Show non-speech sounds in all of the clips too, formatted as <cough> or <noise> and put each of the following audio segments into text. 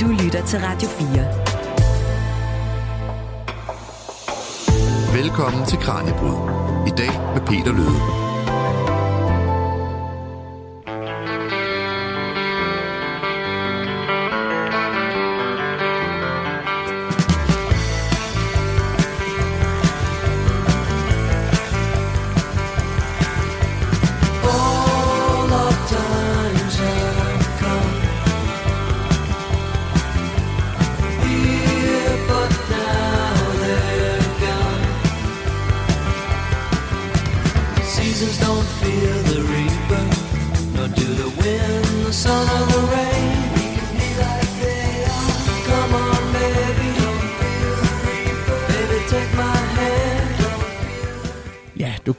Du lytter til Radio 4. Velkommen til Kranjebrud. I dag med Peter Løde.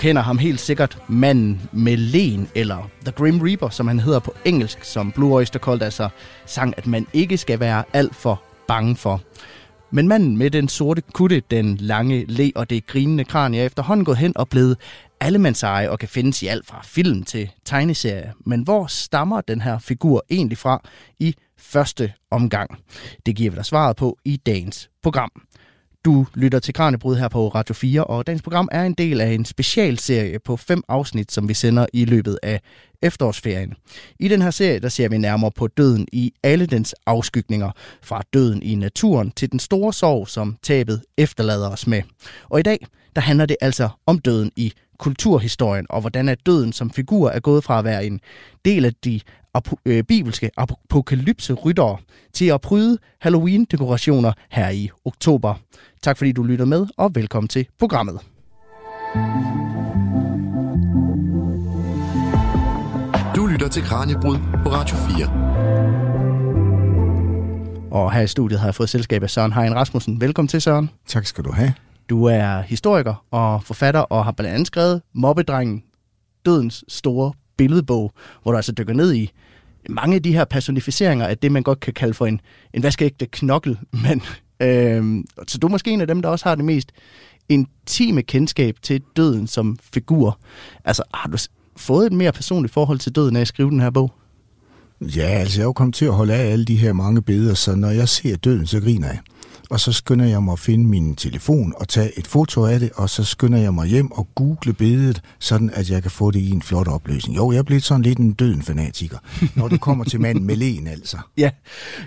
Kender ham helt sikkert manden med len, eller The Grim Reaper, som han hedder på engelsk, som Blue Oyster Cult altså sang, at man ikke skal være alt for bange for. Men manden med den sorte kutte, den lange le og det grinende kranie er efterhånden gået hen og blevet allemandseje og kan findes i alt fra film til tegneserie. Men hvor stammer den her figur egentlig fra i første omgang? Det giver vi dig svaret på i dagens program. Du lytter til Kranjebrud her på Radio 4, og dagens program er en del af en specialserie på fem afsnit, som vi sender i løbet af efterårsferien. I den her serie, der ser vi nærmere på døden i alle dens afskygninger, fra døden i naturen til den store sorg, som tabet efterlader os med. Og i dag, der handler det altså om døden i kulturhistorien, og hvordan er døden som figur er gået fra at være en del af de ap- øh, bibelske apokalypse-ryttere til at pryde Halloween-dekorationer her i oktober. Tak fordi du lytter med, og velkommen til programmet. Du lytter til Kranjebrud på Radio 4. Og her i studiet har jeg fået selskab af Søren Hein Rasmussen. Velkommen til, Søren. Tak skal du have. Du er historiker og forfatter og har blandt andet skrevet Mobbedrengen, dødens store billedbog, hvor du altså dykker ned i mange af de her personificeringer af det, man godt kan kalde for en, en vaskeægte knokkel. <laughs> Men, øh, så du er måske en af dem, der også har det mest intime kendskab til døden som figur. Altså, har du fået et mere personligt forhold til døden af at skrive den her bog? Ja, altså jeg er jo kommet til at holde af alle de her mange billeder, så når jeg ser døden, så griner jeg og så skynder jeg mig at finde min telefon og tage et foto af det, og så skynder jeg mig hjem og google billedet, sådan at jeg kan få det i en flot opløsning. Jo, jeg er blevet sådan lidt en døden fanatiker, når det kommer til manden med len, altså. <laughs> Ja.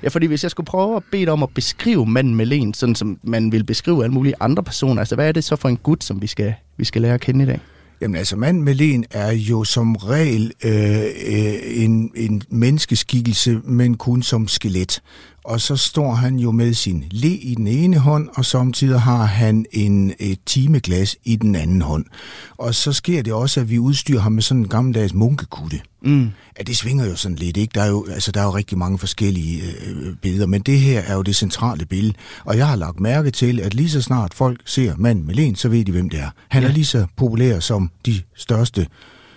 ja, fordi hvis jeg skulle prøve at bede dig om at beskrive manden med len, sådan som man vil beskrive alle mulige andre personer, altså hvad er det så for en gut, som vi skal, vi skal lære at kende i dag? Jamen altså, manden med len er jo som regel øh, øh, en, en menneskeskikkelse, men kun som skelet og så står han jo med sin le i den ene hånd, og samtidig har han en, et timeglas i den anden hånd. Og så sker det også, at vi udstyrer ham med sådan en gammeldags munkekutte. Mm. Ja, det svinger jo sådan lidt, ikke? Der er jo, altså, der er jo rigtig mange forskellige øh, billeder, men det her er jo det centrale billede. Og jeg har lagt mærke til, at lige så snart folk ser manden med len, så ved de, hvem det er. Han ja. er lige så populær som de største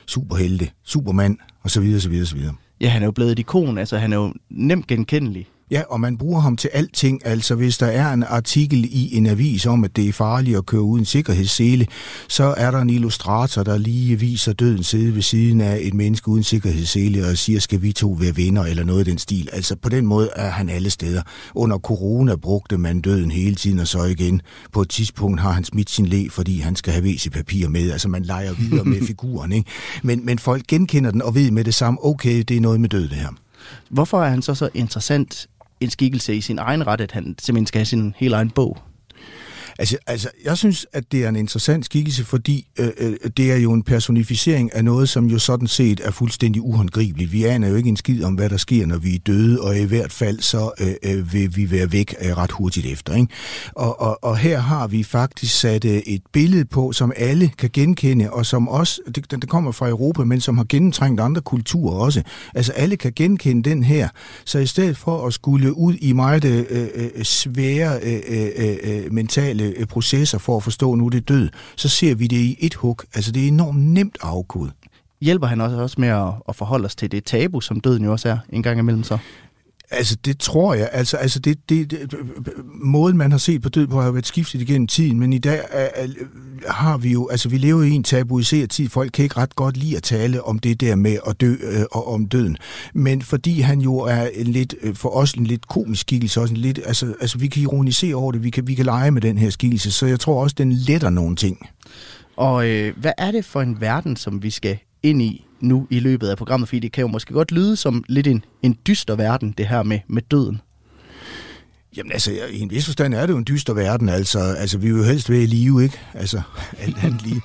superhelte, Superman, og så videre, så videre, så videre. Ja, han er jo blevet et ikon, altså han er jo nemt genkendelig. Ja, og man bruger ham til alting. Altså, hvis der er en artikel i en avis om, at det er farligt at køre uden sikkerhedssele, så er der en illustrator, der lige viser døden sidde ved siden af et menneske uden sikkerhedssele og siger, skal vi to være venner eller noget i den stil. Altså, på den måde er han alle steder. Under corona brugte man døden hele tiden, og så igen. På et tidspunkt har han smidt sin læ, fordi han skal have papir med. Altså, man leger videre med <laughs> figuren, ikke? Men, men folk genkender den og ved med det samme, okay, det er noget med død, det her. Hvorfor er han så så interessant en skikkelse i sin egen ret, at han simpelthen skal have sin helt egen bog. Altså, altså, jeg synes, at det er en interessant skikkelse, fordi øh, øh, det er jo en personificering af noget, som jo sådan set er fuldstændig uhåndgribeligt. Vi aner jo ikke en skid om, hvad der sker, når vi er døde, og i hvert fald så øh, øh vil vi være væk øh, ret hurtigt efter. Ikke? Og, og, og her har vi faktisk sat øh, et billede på, som alle kan genkende, og som også, det, det kommer fra Europa, men som har gennemtrængt andre kulturer også. Altså alle kan genkende den her. Så i stedet for at skulle ud i meget øh, øh, øh svære øh, øh, mentale øh, processer for at forstå, nu det er død, så ser vi det i et hug. Altså det er enormt nemt at afkode. Hjælper han også, også med at, at forholde os til det tabu, som døden jo også er en gang imellem så? Altså, det tror jeg. Altså, altså det, det, det, måden, man har set på død på, har været skiftet igennem tiden, men i dag er, er, har vi jo, altså vi lever i en tabuiseret tid. Folk kan ikke ret godt lide at tale om det der med at dø øh, og om døden. Men fordi han jo er en lidt, øh, for os en lidt komisk skikkelse, også en lidt, altså, altså vi kan ironisere over det, vi kan, vi kan lege med den her skikkelse, så jeg tror også, den letter nogle ting. Og øh, hvad er det for en verden, som vi skal ind i nu i løbet af programmet? Fordi det kan jo måske godt lyde som lidt en, en dyster verden, det her med, med døden. Jamen altså, i en vis forstand er det jo en dyster verden, altså, altså vi vil jo helst være i live, ikke? Altså, <laughs> alt andet lige.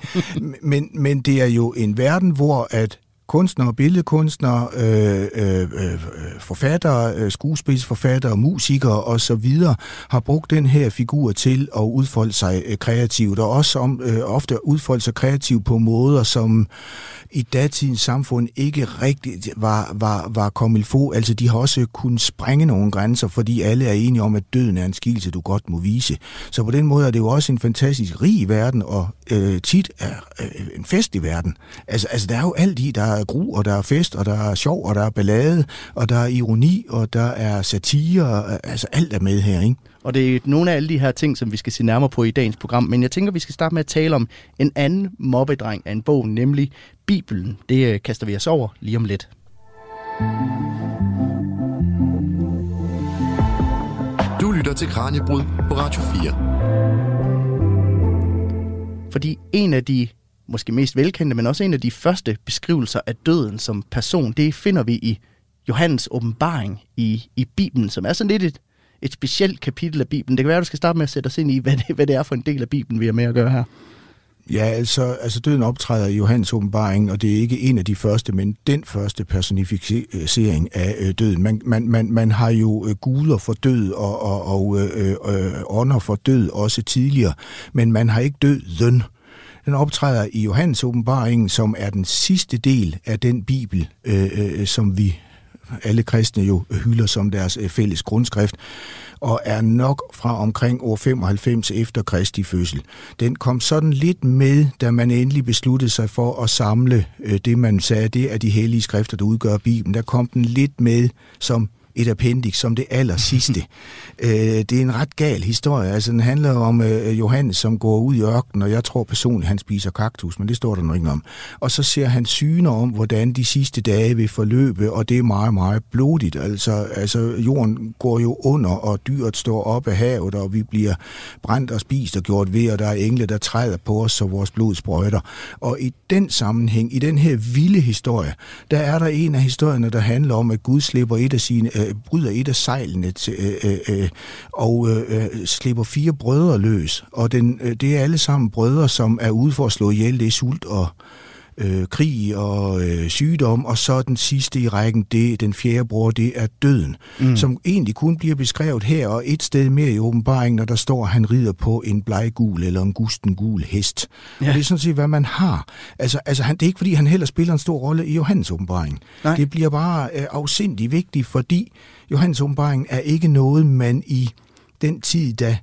Men, men det er jo en verden, hvor at kunstnere, billedkunstnere, øh, øh, øh, øh forfattere, øh, skuespilsforfattere, musikere osv. har brugt den her figur til at udfolde sig øh, kreativt, og også om, øh, ofte udfolde sig kreativt på måder, som i datidens samfund ikke rigtigt var, var, var kommet få. Altså, de har også kunnet sprænge nogle grænser, fordi alle er enige om, at døden er en skilse, du godt må vise. Så på den måde er det jo også en fantastisk rig verden, og øh, tit er øh, en festlig verden. Altså, altså, der er jo alt i, der er gru, og der er fest, og der er sjov, og der er ballade, og der er ironi, og der er satire, altså alt er med her, ikke? Og det er nogle af alle de her ting, som vi skal se nærmere på i dagens program. Men jeg tænker, vi skal starte med at tale om en anden mobbedreng af en bog, nemlig Bibelen. Det øh, kaster vi os over lige om lidt. Du lytter til Kranjebrud på Radio 4. Fordi en af de måske mest velkendte, men også en af de første beskrivelser af døden som person, det finder vi i Johannes åbenbaring i, i Bibelen, som er sådan lidt et, et specielt kapitel af Bibelen. Det kan være, at du skal starte med at sætte os ind i, hvad det, hvad det er for en del af Bibelen, vi har med at gøre her. Ja, altså, altså døden optræder i Johannes åbenbaring, og det er ikke en af de første, men den første personificering af øh, døden. Man, man, man, man har jo øh, guder for død og, og, og øh, øh, øh ånder for død også tidligere, men man har ikke døden. Den optræder i Johannes åbenbaringen, som er den sidste del af den bibel, øh, øh, som vi alle kristne jo hylder som deres øh, fælles grundskrift og er nok fra omkring år 95 efter Kristi fødsel. Den kom sådan lidt med, da man endelig besluttede sig for at samle øh, det, man sagde, det er de hellige skrifter, der udgør Bibelen. Der kom den lidt med som et appendix som det aller sidste. <laughs> øh, det er en ret gal historie. Altså, den handler om øh, Johannes, som går ud i ørkenen, og jeg tror personligt, han spiser kaktus, men det står der nok ikke om. Og så ser han syner om, hvordan de sidste dage vil forløbe, og det er meget, meget blodigt. Altså, altså jorden går jo under, og dyret står op af havet, og vi bliver brændt og spist og gjort ved, og der er engle, der træder på os, så vores blod sprøjter. Og i den sammenhæng, i den her vilde historie, der er der en af historierne, der handler om, at Gud slipper et af sine, øh, bryder et af sejlene til, øh, øh, øh og øh, øh, slipper fire brødre løs. Og den, øh, det er alle sammen brødre, som er ude for at slå ihjel. Det er sult og øh, krig og øh, sygdom, og så den sidste i rækken, det den fjerde bror, det er døden, mm. som egentlig kun bliver beskrevet her, og et sted mere i åbenbaringen, når der står, at han rider på en bleggul eller en gusten gul hest. Ja. Og det er sådan set, hvad man har. Altså, altså han, det er ikke, fordi han heller spiller en stor rolle i Johannes åbenbaring. Nej. Det bliver bare øh, afsindig vigtigt, fordi Johannes åbenbaring er ikke noget, man i den tid, da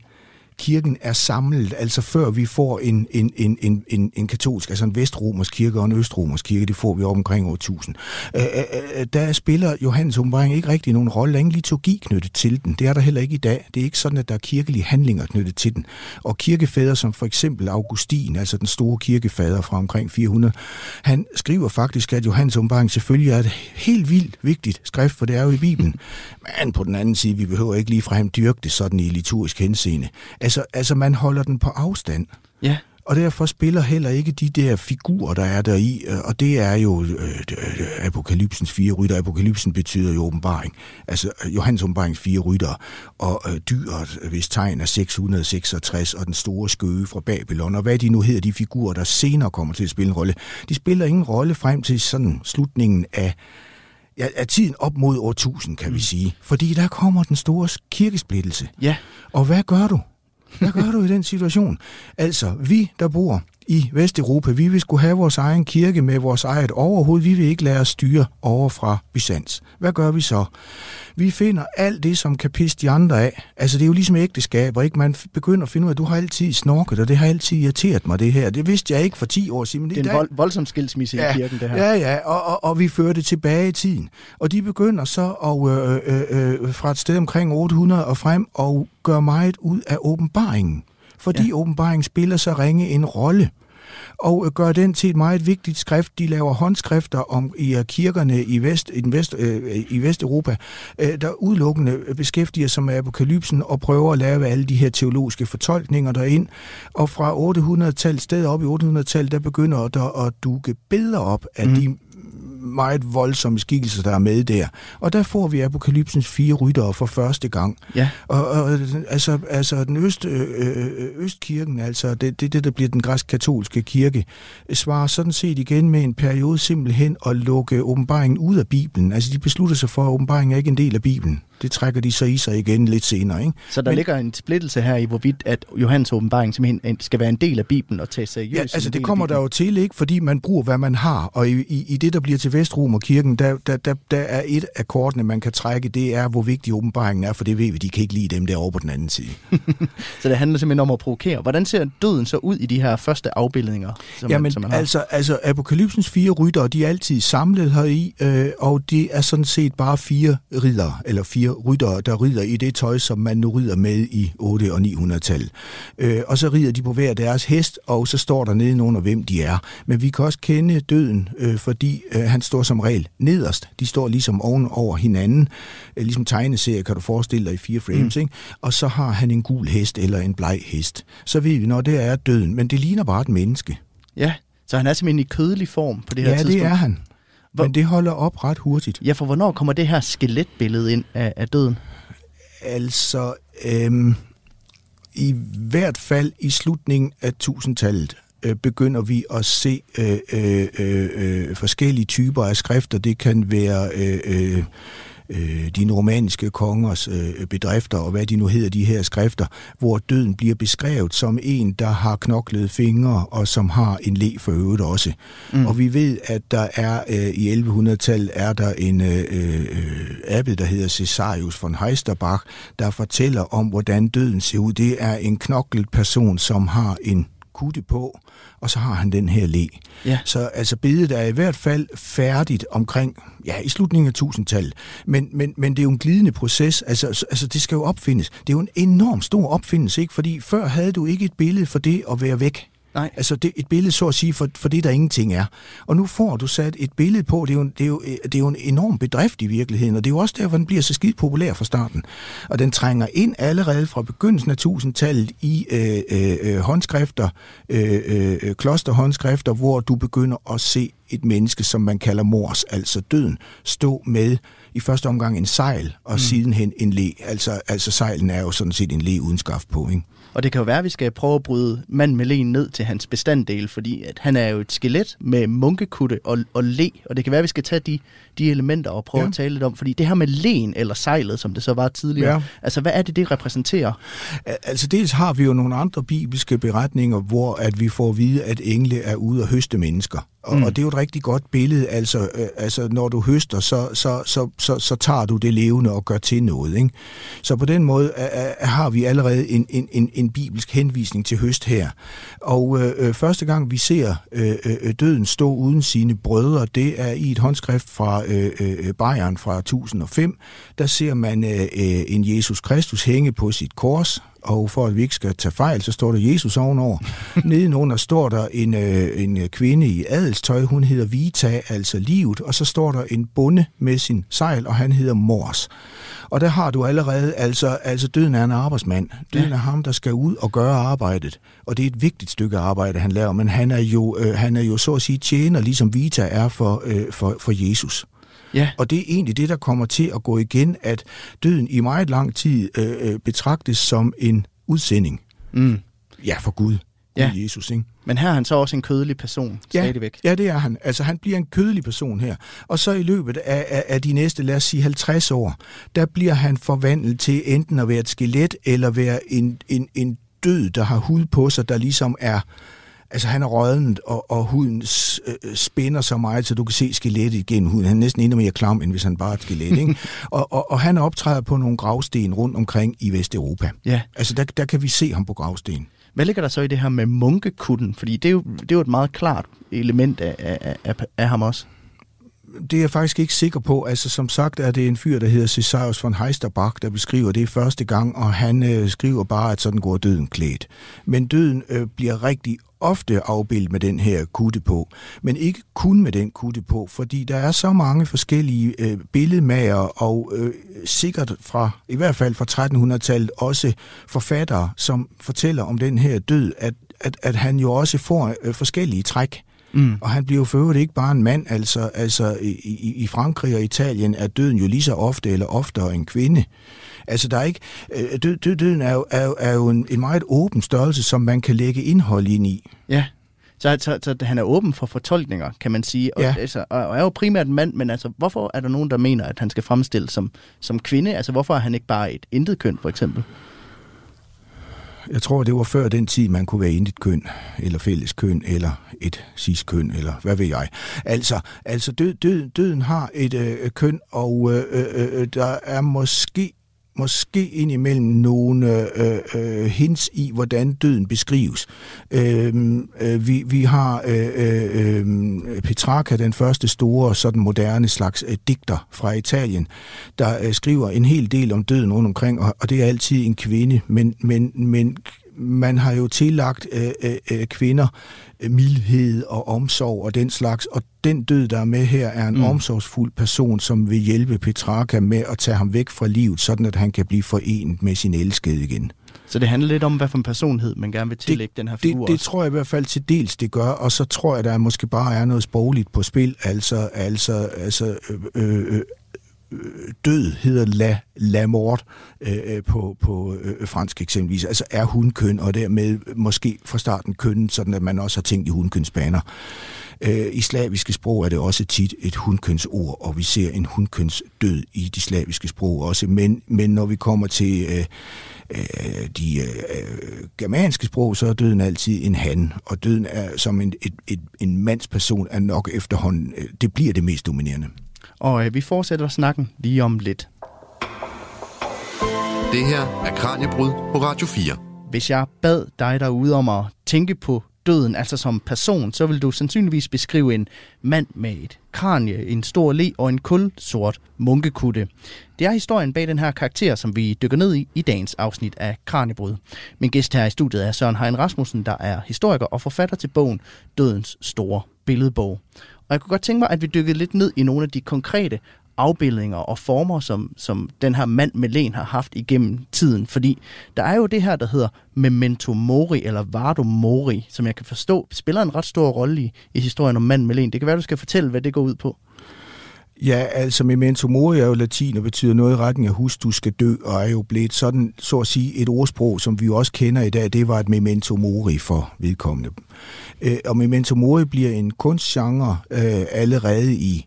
kirken er samlet, altså før vi får en, en, en, en, en, en katolsk, altså en vestromersk kirke og en østromersk kirke, det får vi op omkring år 1000. Øh, øh, øh, der spiller Johannes åbenbaring ikke rigtig nogen rolle. Der er ingen liturgi knyttet til den. Det er der heller ikke i dag. Det er ikke sådan, at der er kirkelige handlinger knyttet til den. Og kirkefædre som for eksempel Augustin, altså den store kirkefader fra omkring 400, han skriver faktisk, at Johannes åbenbaring selvfølgelig er et helt vildt vigtigt skrift, for det er jo i Bibelen. Men på den anden side, vi behøver ikke lige fra ham dyrke det sådan i liturgisk henseende. Altså, altså man holder den på afstand. Ja. Og derfor spiller heller ikke de der figurer, der er der i, øh, og det er jo øh, apokalypsens fire rytter. Apokalypsen betyder jo åbenbaring. Altså øh, Johannes åbenbarings fire rytter, og øh, dyret, hvis tegn er 666, og den store skøge fra Babylon, og hvad de nu hedder, de figurer, der senere kommer til at spille en rolle, de spiller ingen rolle frem til sådan slutningen af ja, er tiden op mod år 1000, kan mm. vi sige. Fordi der kommer den store kirkesplittelse. Ja. Og hvad gør du? Hvad gør du i den situation? Altså, vi, der bor i Vesteuropa. Vi vil skulle have vores egen kirke med vores eget overhoved. Vi vil ikke lade os styre over fra Byzans. Hvad gør vi så? Vi finder alt det, som kan pisse de andre af. Altså, det er jo ligesom ægteskaber, ikke? Man begynder at finde ud af, at du har altid snorket, og det har altid irriteret mig, det her. Det vidste jeg ikke for 10 år siden. Men det er en vold, voldsom skilsmisse ja, i kirken, det her. Ja, ja, og, og, og vi fører det tilbage i tiden. Og de begynder så at, øh, øh, øh, fra et sted omkring 800 og frem og gøre meget ud af åbenbaringen. Fordi ja. åbenbaringen spiller så ringe en rolle og gør den til et meget vigtigt skrift. De laver håndskrifter om i kirkerne i, Vest, i, den Vest, øh, i Vesteuropa, øh, der udelukkende beskæftiger sig med apokalypsen og prøver at lave alle de her teologiske fortolkninger derind. Og fra 800-tallet, stedet op i 800-tallet, der begynder der at dukke billeder op af mm. de meget voldsomme skikkelser, der er med der. Og der får vi apokalypsens fire ryttere for første gang. Ja. Og, og altså, altså den øst, øh, Østkirken, altså det, det, det, der bliver den græsk-katolske kirke, svarer sådan set igen med en periode simpelthen at lukke åbenbaringen ud af Bibelen. Altså de beslutter sig for, at åbenbaringen er ikke en del af Bibelen det trækker de så i sig igen lidt senere. Ikke? Så der Men, ligger en splittelse her i, hvorvidt at Johannes åbenbaring simpelthen skal være en del af Bibelen og tage seriøst. Ja, altså det kommer der jo til, ikke? fordi man bruger, hvad man har. Og i, i, i det, der bliver til Vestrom og kirken, der, der, der, der er et af kortene, man kan trække, det er, hvor vigtig åbenbaringen er, for det ved vi, de kan ikke lide dem derovre på den anden side. <laughs> så det handler simpelthen om at provokere. Hvordan ser døden så ud i de her første afbildninger, som, Jamen, man, som man har? Altså, altså apokalypsens fire ryttere, de er altid samlet heri, øh, og det er sådan set bare fire ridder, eller fire ryttere, der rider i det tøj, som man nu rider med i 800- og 900-tallet. Øh, og så rider de på hver deres hest, og så står der nedenunder, hvem de er. Men vi kan også kende døden, øh, fordi øh, han står som regel nederst. De står ligesom oven over hinanden. Øh, ligesom tegneserie kan du forestille dig i fire frames. Mm. Ikke? Og så har han en gul hest eller en bleg hest. Så ved vi, når det er døden. Men det ligner bare et menneske. Ja, så han er simpelthen i kødelig form på det her ja, tidspunkt? Ja, det er han. Hvor... Men det holder op ret hurtigt. Ja, for hvornår kommer det her skeletbillede ind af, af døden? Altså, øhm, i hvert fald i slutningen af 1000-tallet øh, begynder vi at se øh, øh, øh, øh, forskellige typer af skrifter. Det kan være... Øh, øh, øh, de romanske kongers øh, bedrifter, og hvad de nu hedder, de her skrifter, hvor døden bliver beskrevet som en, der har knoklet fingre, og som har en le for øvrigt også. Mm. Og vi ved, at der er øh, i 1100-tallet er der en øh, øh, abbed, der hedder Cesarius von Heisterbach, der fortæller om, hvordan døden ser ud. Det er en knoklet person, som har en kutte på, og så har han den her le. Ja. Så altså billedet er i hvert fald færdigt omkring, ja, i slutningen af tusindtallet. Men, men, men det er jo en glidende proces, altså, altså det skal jo opfindes. Det er jo en enorm stor opfindelse, ikke? Fordi før havde du ikke et billede for det at være væk. Nej. Altså det, et billede, så at sige, for, for det der ingenting er. Og nu får du sat et billede på, det er, jo, det, er jo, det er jo en enorm bedrift i virkeligheden, og det er jo også derfor, den bliver så skidt populær fra starten. Og den trænger ind allerede fra begyndelsen af tusindtallet i øh, øh, øh håndskrifter, øh, øh, klosterhåndskrifter, hvor du begynder at se et menneske, som man kalder mors, altså døden, stå med i første omgang en sejl, og mm. sidenhen en le. Altså, altså sejlen er jo sådan set en le uden skaft på, ikke? Og det kan jo være, at vi skal prøve at bryde mand med len ned til hans bestanddel, fordi at han er jo et skelet med munkekutte og, og le, og det kan være, at vi skal tage de, de elementer og prøve ja. at tale lidt om, fordi det her med len eller sejlet, som det så var tidligere, ja. altså hvad er det, det repræsenterer? Altså dels har vi jo nogle andre bibelske beretninger, hvor at vi får at vide, at engle er ude og høste mennesker. Og, mm. og det er jo et rigtig godt billede. Altså, øh, altså når du høster, så, så, så, så, så tager du det levende og gør til noget. Ikke? Så på den måde er, er, har vi allerede en, en, en, en bibelsk henvisning til høst her. Og øh, øh første gang vi ser øh, øh, døden stå uden sine brødre, det er i et håndskrift fra øh, øh, Bayern fra 1005. Der ser man øh, øh, en Jesus Kristus hænge på sit kors, og for at vi ikke skal tage fejl, så står der Jesus ovenover. <laughs> Nedenunder står der en, øh, en kvinde i adelstøj, hun hedder Vita, altså livet, og så står der en bonde med sin sejl, og han hedder Mors. Og der har du allerede, altså, altså døden er en arbejdsmand. Døden ja. er ham, der skal ud og gøre arbejdet. Og det er et vigtigt stykke arbejde, han laver, men han er jo, øh, han er jo så at sige tjener, ligesom Vita er for, øh, for, for Jesus. Ja. Og det er egentlig det, der kommer til at gå igen, at døden i meget lang tid øh, øh betragtes som en udsending. Mm. Ja, for Gud. Ja. Gud Jesus, ikke? Men her er han så også en kødelig person, ja, stadigvæk. Ja, det er han. Altså, han bliver en kødelig person her. Og så i løbet af, af, af de næste, lad os sige 50 år, der bliver han forvandlet til enten at være et skelet, eller være en, en, en død, der har hud på sig, der ligesom er altså han er rådnet, og, og huden s- øh, spænder så meget, så du kan se skelettet igennem huden. Han er næsten endnu mere klam, end hvis han bare er et skelet. Ikke? <laughs> og, og, og han optræder på nogle gravsten rundt omkring i Vesteuropa. Ja. Altså der, der kan vi se ham på gravsten. Hvad ligger der så i det her med munkekutten? Fordi det er jo, det er jo et meget klart element af, af, af, af ham også. det er jeg faktisk ikke sikker på. Altså, som sagt er det en fyr, der hedder Cesarius von Heisterbach, der beskriver det første gang, og han øh, skriver bare, at sådan går døden klædt. Men døden øh, bliver rigtig ofte afbildet med den her kutte på, men ikke kun med den kutte på, fordi der er så mange forskellige øh, billedmager og øh, sikkert fra, i hvert fald fra 1300-tallet, også forfattere, som fortæller om den her død, at, at, at han jo også får øh, forskellige træk. Mm. Og han bliver jo for øvrigt ikke bare en mand, altså, altså i, i, i Frankrig og Italien er døden jo lige så ofte eller oftere en kvinde. Altså der er ikke, øh, død, død, døden er jo, er, er jo en, en meget åben størrelse, som man kan lægge indhold ind i. Ja. Så, så, så han er åben for fortolkninger, kan man sige. Og, Ja. altså, og er jo primært en mand, men altså, hvorfor er der nogen, der mener, at han skal fremstilles som, som kvinde? Altså, hvorfor er han ikke bare et intet køn, for eksempel? Jeg tror, det var før den tid, man kunne være intet køn, eller fælles køn, eller et cis-køn, eller hvad ved jeg. Altså, altså død, død, døden har et øh, køn, og øh, øh, øh, der er måske måske indimellem nogle øh, øh, hints i, hvordan døden beskrives. Øh, øh, vi, vi har øh, øh, øh Petrarca, den første store sådan moderne slags øh, digter fra Italien, der øh, skriver en hel del om døden rundt omkring, og, og det er altid en kvinde, men, men, men man har jo tillagt øh, øh, øh, kvinder øh, mildhed og omsorg og den slags, og den død, der er med her, er en mm. omsorgsfuld person, som vil hjælpe Petrarca med at tage ham væk fra livet, sådan at han kan blive forenet med sin elskede igen. Så det handler lidt om, hvad for en personlighed, man gerne vil tillægge den her Det, figur. det også. tror jeg i hvert fald til dels, det gør, og så tror jeg, der måske bare er noget sprogligt på spil, altså, altså, altså øh, øh, øh, død hedder la, la mort øh, øh, på, på øh, fransk eksempelvis, altså er hun køn, og dermed måske fra starten køn, sådan at man også har tænkt i hundkønsbaner. Øh, I slaviske sprog er det også tit et hundkønsord, og vi ser en hundkøns død i de slaviske sprog også, men, men når vi kommer til øh, øh, de øh, øh, germanske sprog, så er døden altid en han, og døden er som en, et, et, en mandsperson er nok efterhånden, øh, det bliver det mest dominerende. Og øh, vi fortsætter snakken lige om lidt. Det her er Kranjebrud på Radio 4. Hvis jeg bad dig derude om at tænke på døden, altså som person, så vil du sandsynligvis beskrive en mand med et kranie, en stor le og en kulsort munkekutte. Det er historien bag den her karakter, som vi dykker ned i i dagens afsnit af Kranjebrud. Min gæst her i studiet er Søren Hein Rasmussen, der er historiker og forfatter til bogen Dødens Store Billedbog. Og jeg kunne godt tænke mig, at vi dykkede lidt ned i nogle af de konkrete afbildninger og former, som, som den her mand med len har haft igennem tiden. Fordi der er jo det her, der hedder memento mori, eller vardo mori, som jeg kan forstå, spiller en ret stor rolle i, i historien om mand med len. Det kan være, du skal fortælle, hvad det går ud på. Ja, altså memento mori er jo latin og betyder noget i retning af husk, du skal dø, og er jo blevet sådan, så at sige, et ordsprog, som vi jo også kender i dag, det var et memento mori for vedkommende. Øh, og memento mori bliver en kunstgenre øh, allerede i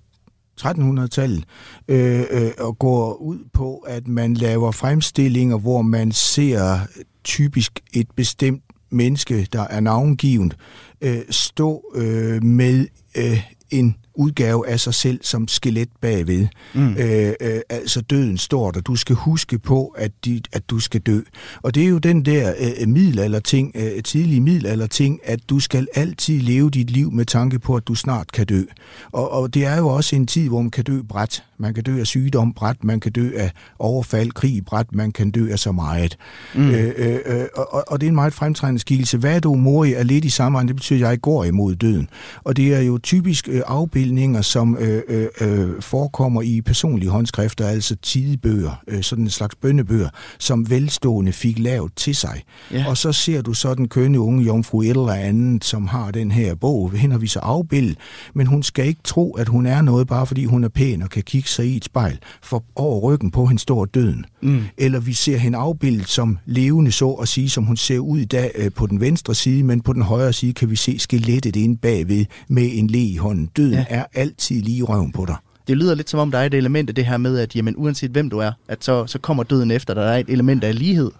1300-tallet, øh, øh, og går ud på, at man laver fremstillinger, hvor man ser typisk et bestemt menneske, der er navngivet, øh, stå øh, med øh, en udgave af sig selv som skelet bagved. Mm. Øh, øh, altså døden står der. Du skal huske på, at, de, at du skal dø. Og det er jo den der øh, middelalder-ting, øh, tidlige middelalder-ting, at du skal altid leve dit liv med tanke på, at du snart kan dø. Og, og det er jo også en tid, hvor man kan dø bræt. Man kan dø af sygdom bræt, man kan dø af overfald, krig bræt, man kan dø af så meget. Mm. Øh, øh, øh, og, og det er en meget fremtrædende skikkelse. Hvad du mori er lidt i samme det betyder, at jeg går imod døden. Og det er jo typisk øh, afbildninger, som øh, øh, øh, forekommer i personlige håndskrifter, altså tidebøger, øh, sådan en slags bønnebøger, som velstående fik lavet til sig. Ja. Og så ser du så den kønne unge jomfru et eller andet, som har den her bog, hende har vi så afbildet, men hun skal ikke tro, at hun er noget, bare fordi hun er pæn og kan kigge sig i et spejl, for over ryggen på hende står døden. Mm. Eller vi ser hende afbildet som levende, så at sige, som hun ser ud i dag øh, på den venstre side, men på den højre side kan vi se skelettet inde bagved med en le i hånden. Døden Ja. ja. er altid lige i røven på dig. Det lyder lidt som om, der er et element af det her med, at jamen, uanset hvem du er, at så, så kommer døden efter dig. Der er et element af lighed.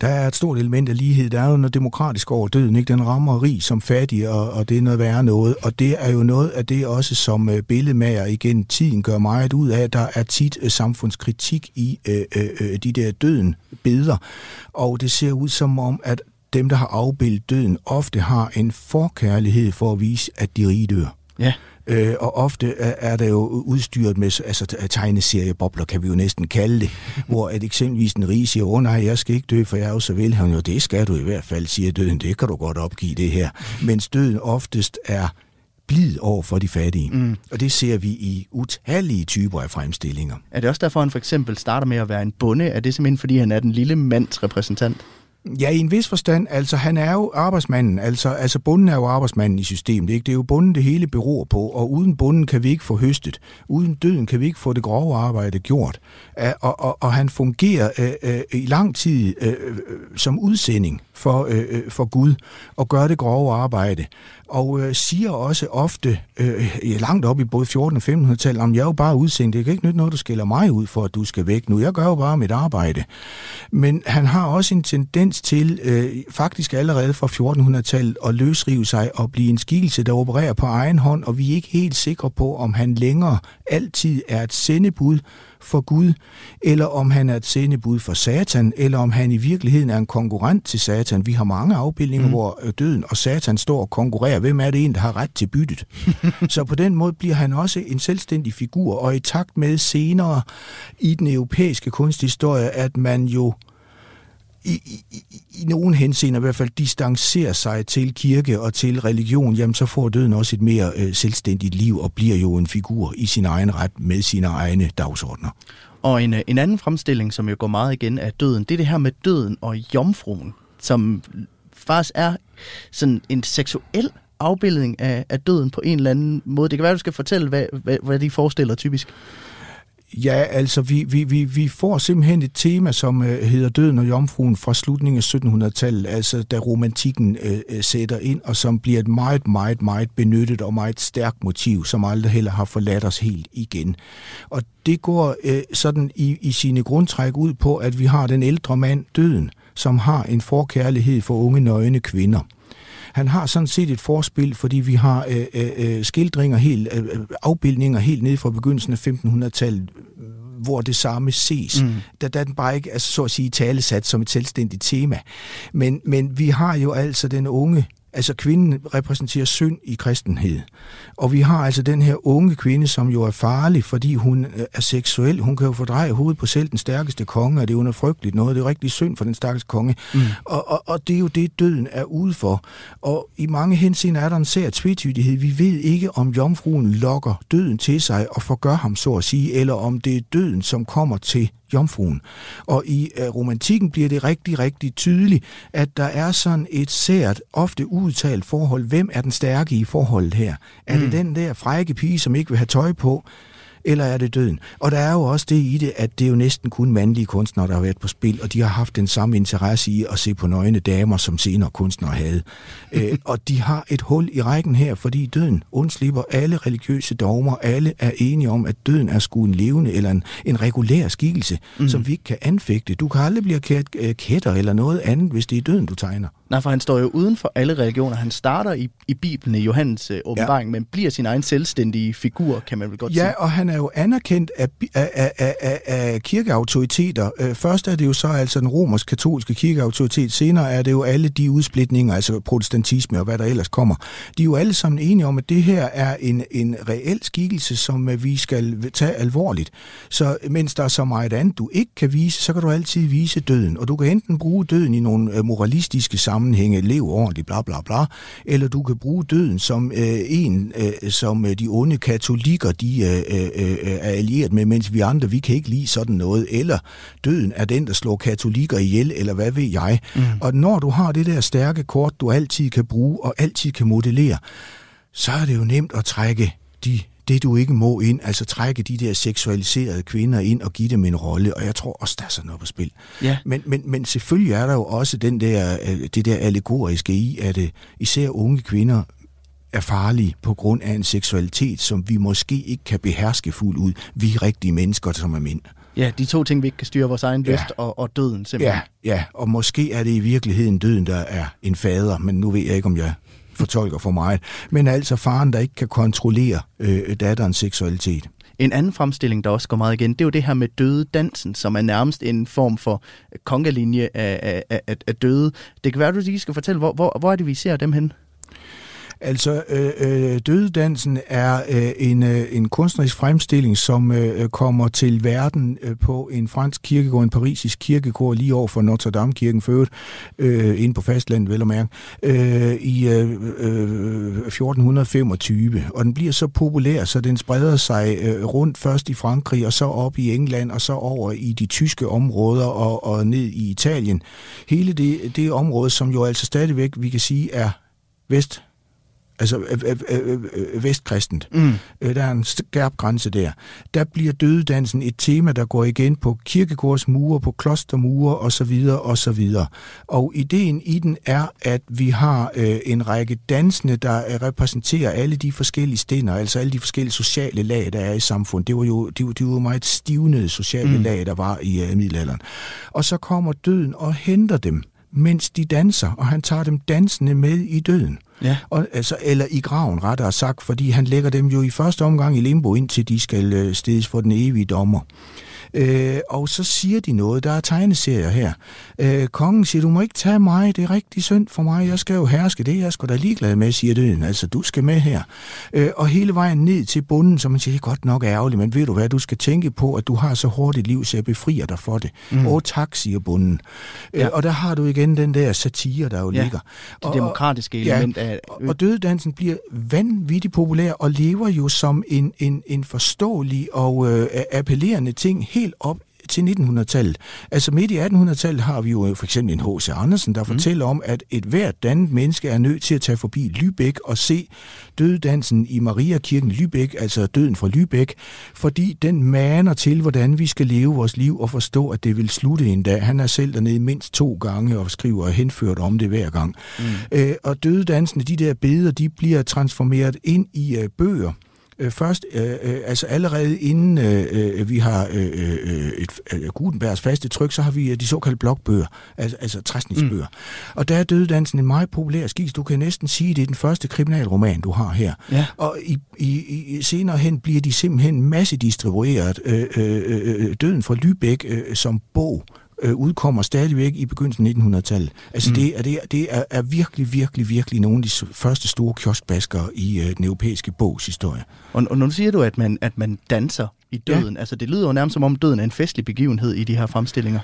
Der er et stort element af lighed. Der er jo noget demokratisk over døden. Ikke? Den rammer rig som fattig, og, og det er noget værre noget. Og det er jo noget af det også, som øh, billedmager igen tiden gør meget ud af. Der er tit øh, samfundskritik i øh, øh, øh de der døden billeder. Og det ser ud som om, at dem, der har afbildet døden, ofte har en forkærlighed for at vise, at de rige dør. Ja. Øh, og ofte er det jo udstyret med altså, tegneseriebobler, kan vi jo næsten kalde det, <laughs> hvor at eksempelvis den rige siger, åh nej, jeg skal ikke dø, for jeg er jo så velhavende. Jo, det skal du i hvert fald, siger døden. Det kan du godt opgive det her. Mens døden oftest er blid over for de fattige. Mm. Og det ser vi i utallige typer af fremstillinger. Er det også derfor, han for eksempel starter med at være en bonde? Er det simpelthen, fordi han er den lille mands repræsentant? Ja, i en vis forstand. Altså, han er jo arbejdsmanden. Altså, altså bunden er jo arbejdsmanden i systemet. Ikke? Det er jo bunden, det hele beror på. Og uden bunden kan vi ikke få høstet. Uden døden kan vi ikke få det grove arbejde gjort. Og, og, og han fungerer øh, øh, i lang tid øh, øh som udsending for, øh, øh, for Gud og gør det grove arbejde. Og øh, siger også ofte, øh, langt op i både 14 og 1500-tallet, om jeg er jo bare udsendt. Det kan ikke nytte noget, du skiller mig ud for, at du skal væk nu. Jeg gør jo bare mit arbejde. Men han har også en tendens til, øh, faktisk allerede fra 1400-tallet, at løsrive sig og blive en skikkelse, der opererer på egen hånd, og vi er ikke helt sikre på, om han længere altid er et sendebud for Gud, eller om han er et sendebud for Satan, eller om han i virkeligheden er en konkurrent til Satan. Vi har mange afbildninger, mm. hvor øh, døden og Satan står og konkurrerer. Hvem er det en, der har ret til byttet? <laughs> Så på den måde bliver han også en selvstændig figur, og i takt med senere i den europæiske kunsthistorie, at man jo i, i, i nogen henseender i hvert fald distancerer sig til kirke og til religion, jamen så får døden også et mere øh, selvstændigt liv og bliver jo en figur i sin egen ret med sine egne dagsordner. Og en, øh, en anden fremstilling, som jo går meget igen af døden, det er det her med døden og jomfruen, som faktisk er sådan en seksuel afbildning af, af døden på en eller anden måde. Det kan være, du skal fortælle, hvad, hvad, hvad de forestiller typisk. Ja, altså vi, vi, vi, vi får simpelthen et tema, som øh, hedder Døden og Jomfruen fra slutningen af 1700-tallet, altså da romantikken øh, øh, sætter ind, og som bliver et meget, meget, meget benyttet og meget stærkt motiv, som aldrig heller har forladt os helt igen. Og det går øh, sådan i, i sine grundtræk ud på, at vi har den ældre mand, døden, som har en forkærlighed for unge nøgne kvinder. Han har sådan set et forspil, fordi vi har øh, øh, øh skildringer, helt, øh, øh, afbildninger helt ned fra begyndelsen af 1500-tallet, hvor det samme ses. Mm. Der, der er den bare ikke, altså, så at sige, talesat som et selvstændigt tema. Men, men vi har jo altså den unge Altså kvinden repræsenterer synd i kristenhed. Og vi har altså den her unge kvinde, som jo er farlig, fordi hun øh, er seksuel. Hun kan jo fordreje hovedet på selv den stærkeste konge, og det er under frygteligt noget. Det er rigtig synd for den stakkels konge. Mm. Og, og, og det er jo det, døden er ude for. Og i mange henseender er der en sær tvetydighed. Vi ved ikke, om jomfruen lokker døden til sig og forgør ham, så at sige, eller om det er døden, som kommer til jomfruen. Og i uh, romantikken bliver det rigtig, rigtig tydeligt, at der er sådan et sært, ofte udtalt forhold. Hvem er den stærke i forholdet her? Er mm. det den der frække pige, som ikke vil have tøj på? Eller er det døden? Og der er jo også det i det, at det er jo næsten kun mandlige kunstnere, der har været på spil, og de har haft den samme interesse i at se på nøgne damer, som senere kunstnere havde. <laughs> øh, og de har et hul i rækken her, fordi døden undslipper alle religiøse dogmer. Alle er enige om, at døden er sgu en levende eller en, en regulær skikkelse, mm. som vi ikke kan anfægte. Du kan aldrig blive kæt, øh, kætter eller noget andet, hvis det er døden, du tegner. Nej, for han står jo uden for alle religioner. Han starter i, i Bibelen, i Johannes øh, åbenbaring, ja. men bliver sin egen selvstændige figur, kan man vel godt ja, sige. Ja, og han er jo anerkendt af, af, af, af, af kirkeautoriteter. Øh, først er det jo så altså den romersk-katolske kirkeautoritet, senere er det jo alle de udsplitninger, altså protestantisme og hvad der ellers kommer. De er jo alle sammen enige om, at det her er en, en reel skikkelse, som øh, vi skal tage alvorligt. Så mens der er så meget andet, du ikke kan vise, så kan du altid vise døden. Og du kan enten bruge døden i nogle øh, moralistiske sammenhænge, lev ordentligt, bla bla bla, eller du kan bruge døden som øh, en, øh, som de onde katolikker, de øh, øh, øh, er allieret med, mens vi andre, vi kan ikke lide sådan noget, eller døden er den, der slår katolikker ihjel, eller hvad ved jeg. Mm. Og når du har det der stærke kort, du altid kan bruge og altid kan modellere, så er det jo nemt at trække de det du ikke må ind, altså trække de der seksualiserede kvinder ind og give dem en rolle, og jeg tror også, der er sådan noget på spil. Ja. Men, men, men selvfølgelig er der jo også den der, øh, det der allegoriske i, at øh, især unge kvinder er farlige på grund af en seksualitet, som vi måske ikke kan beherske fuldt ud. Vi er rigtige mennesker, som er mænd. Ja, de to ting, vi ikke kan styre, vores egen Ja. lyst og, og døden simpelthen. Ja, ja, og måske er det i virkeligheden døden, der er en fader, men nu ved jeg ikke, om jeg fortolker for meget. Men altså faren, der ikke kan kontrollere øh, datterens seksualitet. En anden fremstilling, der også går meget igen, det er jo det her med døde dansen, som er nærmest en form for kongelinje af, af, af, af døde. Det kan være, du lige skal fortælle, hvor, hvor, hvor er det, vi ser dem hen? Altså, øh, øh, dødedansen er øh, en, øh, en kunstnerisk fremstilling, som øh, øh, kommer til verden øh, på en fransk kirkegård, en parisisk kirkegård, lige over for Notre Dame-kirken for øvrigt, øh, inde på fastlandet, vel og mærke, øh, i øh, øh, 1425. Og den bliver så populær, så den spreder sig øh, rundt først i Frankrig, og så op i England, og så over i de tyske områder og, og ned i Italien. Hele det, det område, som jo altså stadigvæk, vi kan sige, er vest altså øh, øh, øh, øh, vestkristent. Mm. Øh, der er en skærp grænse der. Der bliver dødedansen et tema, der går igen på kirkegårdsmure, på klostermure osv. osv. Og ideen i den er, at vi har øh, en række dansende, der øh, repræsenterer alle de forskellige stænder, altså alle de forskellige sociale lag, der er i samfundet. Det var jo, det var, det var jo meget stivnede sociale mm. lag, der var i øh, middelalderen. Og så kommer døden og henter dem, mens de danser, og han tager dem dansende med i døden. Ja. Og, altså, eller i graven, rettere sagt, fordi han lægger dem jo i første omgang i limbo, indtil de skal øh, stedes for den evige dommer. Øh, og så siger de noget, der er tegneserier her. Øh, kongen siger, du må ikke tage mig, det er rigtig synd for mig, jeg skal jo herske, det jeg sgu da ligeglad med, siger døden, altså du skal med her. Øh, og hele vejen ned til bunden, så man siger, det er godt nok ærgerligt, men ved du hvad, du skal tænke på, at du har så hårdt et liv, så jeg befrier dig for det. Mm. Åh tak, siger bunden. Ja. Øh, og der har du igen den der satire, der jo Ja, ligger. Det Og- demokratiske ja, element af... og, og dødedansen bliver vanvittigt populær og lever jo som en, en, en forståelig og øh, appellerende ting helt op til 1900-tallet. Altså midt i 1800-tallet har vi jo for eksempel en H.C. Andersen, der mm. fortæller om, at et hvert dannet menneske er nødt til at tage forbi Lübeck og se dødedansen i Mariakirken Lübeck, altså døden fra Lübeck, fordi den maner til, hvordan vi skal leve vores liv og forstå, at det vil slutte en dag. Han er selv dernede mindst to gange og skriver henført om det hver gang. Mm. Øh, og dødedansene, de der billeder, de bliver transformeret ind i øh, bøger. Øh, først, øh, øh, altså allerede inden øh, øh, vi har øh, et, øh, Gutenbergs faste tryk, så har vi øh, de såkaldte blokbøger, altså, altså træsnitsbøger. Mm. Og der er dødedansen en meget populær skis. Du kan næsten sige, at det er den første kriminalroman, du har her. Ja. Og i, i, i, senere hen bliver de simpelthen massedistribueret. Øh, øh, øh, Døden fra Lübeck øh, som bog øh, udkommer stadigvæk i begyndelsen af 1900-tallet. Altså mm. det, er, det, er, det er, er virkelig, virkelig, virkelig nogle af de første store kioskbaskere i øh, den europæiske bogs historie. Og, og nu siger du, at man, at man danser i døden. Ja. Altså, det lyder jo nærmest som om døden er en festlig begivenhed i de her fremstillinger.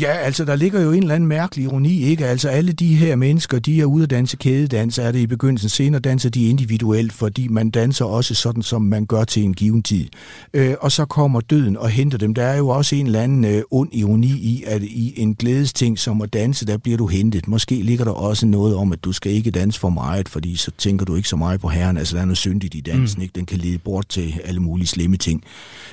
Ja, altså der ligger jo en eller anden mærkelig ironi, ikke? Altså alle de her mennesker, de er ude at danse kædedans, er det i begyndelsen. Senere danser de individuelt, fordi man danser også sådan, som man gør til en given tid. Øh, og så kommer døden og henter dem. Der er jo også en eller anden øh, ond ironi i, at i en glædesting som at danse, der bliver du hentet. Måske ligger der også noget om, at du skal ikke danse for meget, fordi så tænker du ikke så meget på herren. Altså der er noget syndigt i dansen, mm. ikke? Den kan lede bort til alle mulige slemme ting.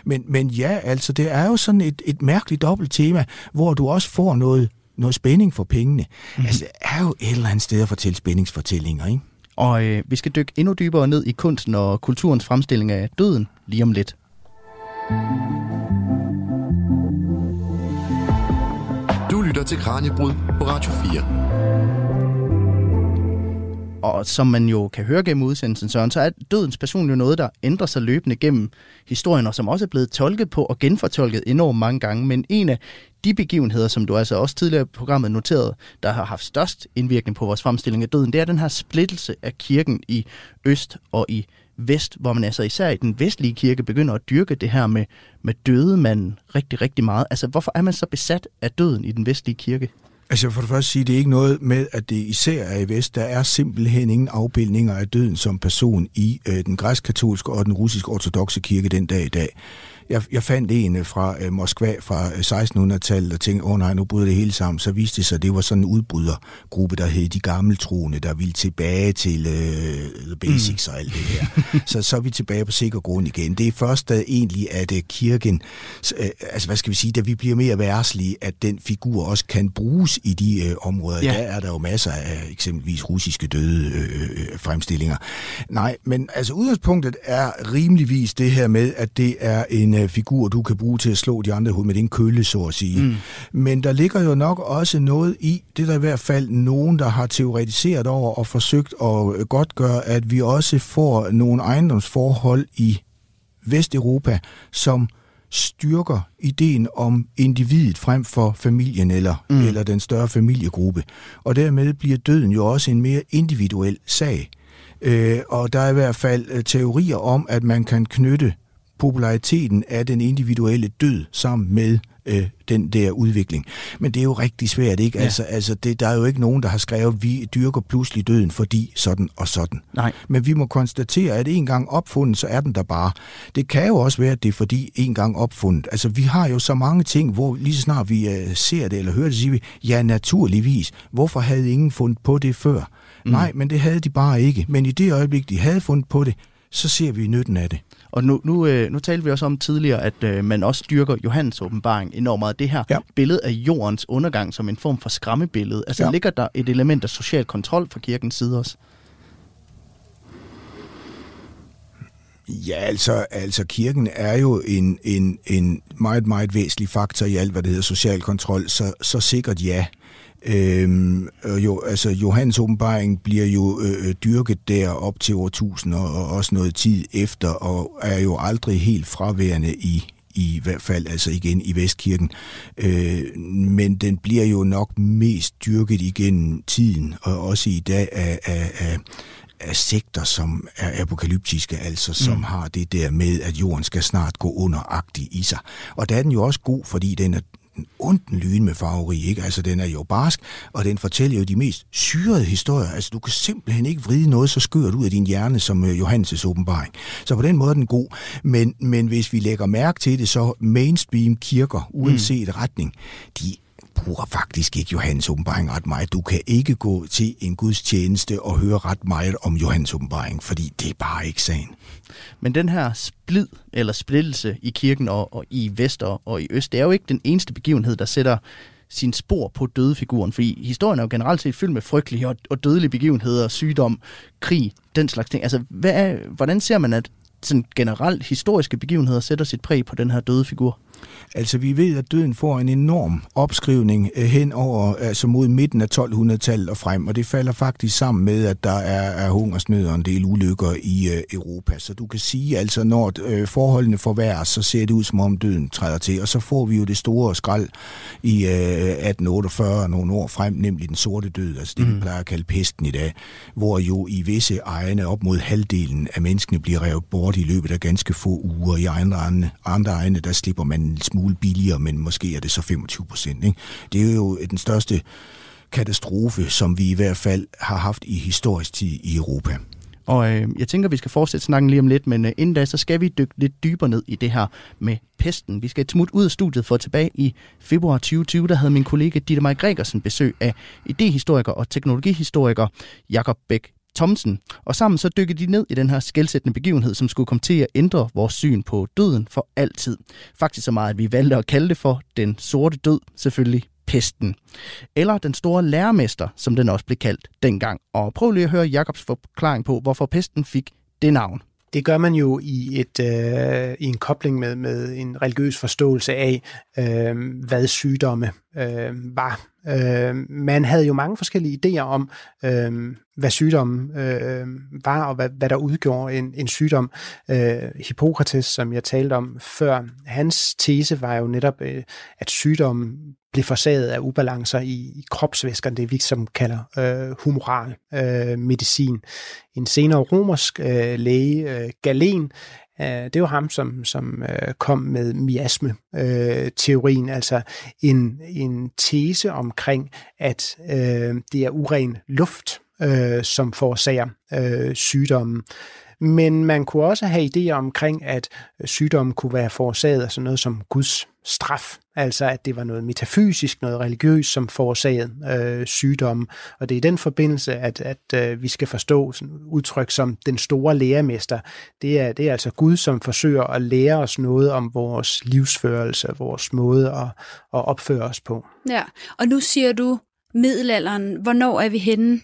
Men, men ja, altså det er jo sådan et, et mærkeligt dobbelt tema, hvor du også får noget, noget spænding for pengene. Mm. Altså er jo et eller andet sted at fortælle spændingsfortællinger, ikke? Og øh, vi skal dykke endnu dybere ned i kunsten og kulturens fremstilling af døden lige om lidt. Du lytter til Kranjebrud på Radio 4. Og som man jo kan høre gennem udsendelsen, Søren, så er dødens passion jo noget, der ændrer sig løbende gennem historien, og som også er blevet tolket på og genfortolket enormt mange gange. Men en af de begivenheder, som du altså også tidligere i programmet noterede, der har haft størst indvirkning på vores fremstilling af døden, det er den her splittelse af kirken i øst og i vest, hvor man altså især i den vestlige kirke begynder at dyrke det her med, med dødemanden rigtig, rigtig meget. Altså, hvorfor er man så besat af døden i den vestlige kirke? Altså for det første sige, det er ikke noget med, at det især er i vest. Der er simpelthen ingen afbildninger af døden som person i øh, den græsk-katolske og den russisk ortodoxe kirke den dag i dag. Jeg, jeg fandt en øh, fra øh, Moskva fra øh, 1600-tallet og tænkte, åh oh, nej, nu bryder det hele sammen. Så viste det sig, at det var sådan en udbrydergruppe, der hed de gamle troende, der ville tilbage til øh, the basics mm. og alt det her. så, så er vi tilbage på sikker grund igen. Det er først da egentlig, at øh, kirken, øh, altså hvad skal vi sige, da vi bliver mere værslige, at den figur også kan bruges i de øh, områder. Ja. Der er der jo masser af eksempelvis russiske døde øh, øh, fremstillinger. Nej, men altså udgangspunktet er rimeligvis det her med, at det er en en uh, figur, du kan bruge til at slå de andre hoved med din kølle, så at sige. Mm. Men der ligger jo nok også noget i, det er der i hvert fald nogen, der har teoretiseret over og forsøgt at godt gøre, at vi også får nogle ejendomsforhold i Vesteuropa, som styrker ideen om individet frem for familien eller, mm. eller den større familiegruppe. Og dermed bliver døden jo også en mere individuel sag. Øh, og der er i hvert fald øh, teorier om, at man kan knytte populariteten af den individuelle død sammen med øh, den der udvikling. Men det er jo rigtig svært, ikke? Ja. Altså, altså det, der er jo ikke nogen, der har skrevet, vi dyrker pludselig døden, fordi sådan og sådan. Nej. Men vi må konstatere, at en gang opfundet, så er den der bare. Det kan jo også være, at det er fordi en gang opfundet. Altså, vi har jo så mange ting, hvor lige så snart vi uh, ser det eller hører det, siger vi, ja, naturligvis. Hvorfor havde ingen fundet på det før? Mm. Nej, men det havde de bare ikke. Men i det øjeblik, de havde fundet på det, så ser vi nytten af det. Og nu, nu, øh, nu talte vi også om tidligere, at øh, man også styrker Johannes åbenbaring enormt meget. Det her ja. billede af jordens undergang som en form for skræmmebillede. Altså ja. ligger der et element af social kontrol fra kirkens side også? Ja, altså, altså kirken er jo en, en, en meget, meget væsentlig faktor i alt, hvad det hedder social kontrol, så, så sikkert ja. Øhm, jo, altså Johannes åbenbaring bliver jo øh, øh dyrket der op til år 1000 og, og også noget tid efter, og er jo aldrig helt fraværende i, i hvert fald altså igen i Vestkirken. Øh, men den bliver jo nok mest dyrket igennem tiden, og også i dag af, af, af, af sekter, som er apokalyptiske, altså som mm. har det der med, at jorden skal snart gå underagtig i sig. Og der er den jo også god, fordi den er den onden lyn med farveri, ikke? Altså, den er jo barsk, og den fortæller jo de mest syrede historier. Altså, du kan simpelthen ikke vride noget så skørt ud af din hjerne som uh, Johannes' åbenbaring. Så på den måde er den god. Men, men hvis vi lægger mærke til det, så mainstream kirker, uanset mm. retning, de bruger faktisk ikke Johannes åbenbaring ret meget. Du kan ikke gå til en gudstjeneste og høre ret meget om Johannes åbenbaring, fordi det er bare ikke sagen. Men den her splid eller splittelse i kirken og, og i vest og, og i øst, det er jo ikke den eneste begivenhed, der sætter sin spor på dødefiguren, fordi historien er jo generelt set fyldt med frygtelige og, og dødelige begivenheder, sygdom, krig, den slags ting. Altså, hvad er, hvordan ser man, at sådan generelt historiske begivenheder sætter sit præg på den her døde figur? Altså vi ved, at døden får en enorm opskrivning øh, hen over, altså mod midten af 1200-tallet og frem, og det falder faktisk sammen med, at der er, er hungersnød og en del ulykker i øh, Europa. Så du kan sige, altså når øh, forholdene forværres, så ser det ud som om døden træder til, og så får vi jo det store skrald i øh, 1848 nogle år frem, nemlig den sorte død, altså det mm. vi plejer at kalde pesten i dag, hvor jo i visse egne op mod halvdelen af menneskene bliver revet bort i løbet af ganske få uger. I andre, andre egne, der slipper man en smule billigere, men måske er det så 25 procent. Det er jo den største katastrofe, som vi i hvert fald har haft i historisk tid i Europa. Og øh, jeg tænker, vi skal fortsætte snakken lige om lidt, men øh, inden da, så skal vi dykke lidt dybere ned i det her med pesten. Vi skal et smut ud af studiet for tilbage i februar 2020, der havde min kollega Ditte Maj Gregersen besøg af idehistoriker og teknologihistoriker Jakob Bæk Thomsen. Og sammen så dykkede de ned i den her skældsættende begivenhed, som skulle komme til at ændre vores syn på døden for altid. Faktisk så meget, at vi valgte at kalde det for den sorte død, selvfølgelig pesten. Eller den store lærermester, som den også blev kaldt dengang. Og prøv lige at høre Jakobs forklaring på, hvorfor pesten fik det navn. Det gør man jo i, et, øh, i en kobling med, med en religiøs forståelse af, øh, hvad sygdomme øh, var. Øh, man havde jo mange forskellige idéer om, øh, hvad sygdommen øh, var, og hvad, hvad der udgjorde en, en sygdom. Øh, Hippokrates, som jeg talte om før, hans tese var jo netop, øh, at sygdommen blev forsaget af ubalancer i, i kropsvæskerne, det vi som kalder øh, humoral øh, medicin. En senere romersk øh, læge, øh, Galen, øh, det var ham, som, som øh, kom med miasme-teorien, øh, altså en, en tese omkring, at øh, det er uren luft, øh, som forårsager øh, sygdommen. Men man kunne også have idéer omkring, at sygdommen kunne være forårsaget af sådan noget som Guds straf. Altså at det var noget metafysisk, noget religiøst, som forårsagede øh, sygdommen. Og det er i den forbindelse, at, at øh, vi skal forstå sådan udtryk som den store læremester. Det er, det er altså Gud, som forsøger at lære os noget om vores livsførelse, vores måde at, at opføre os på. Ja, og nu siger du middelalderen. Hvornår er vi henne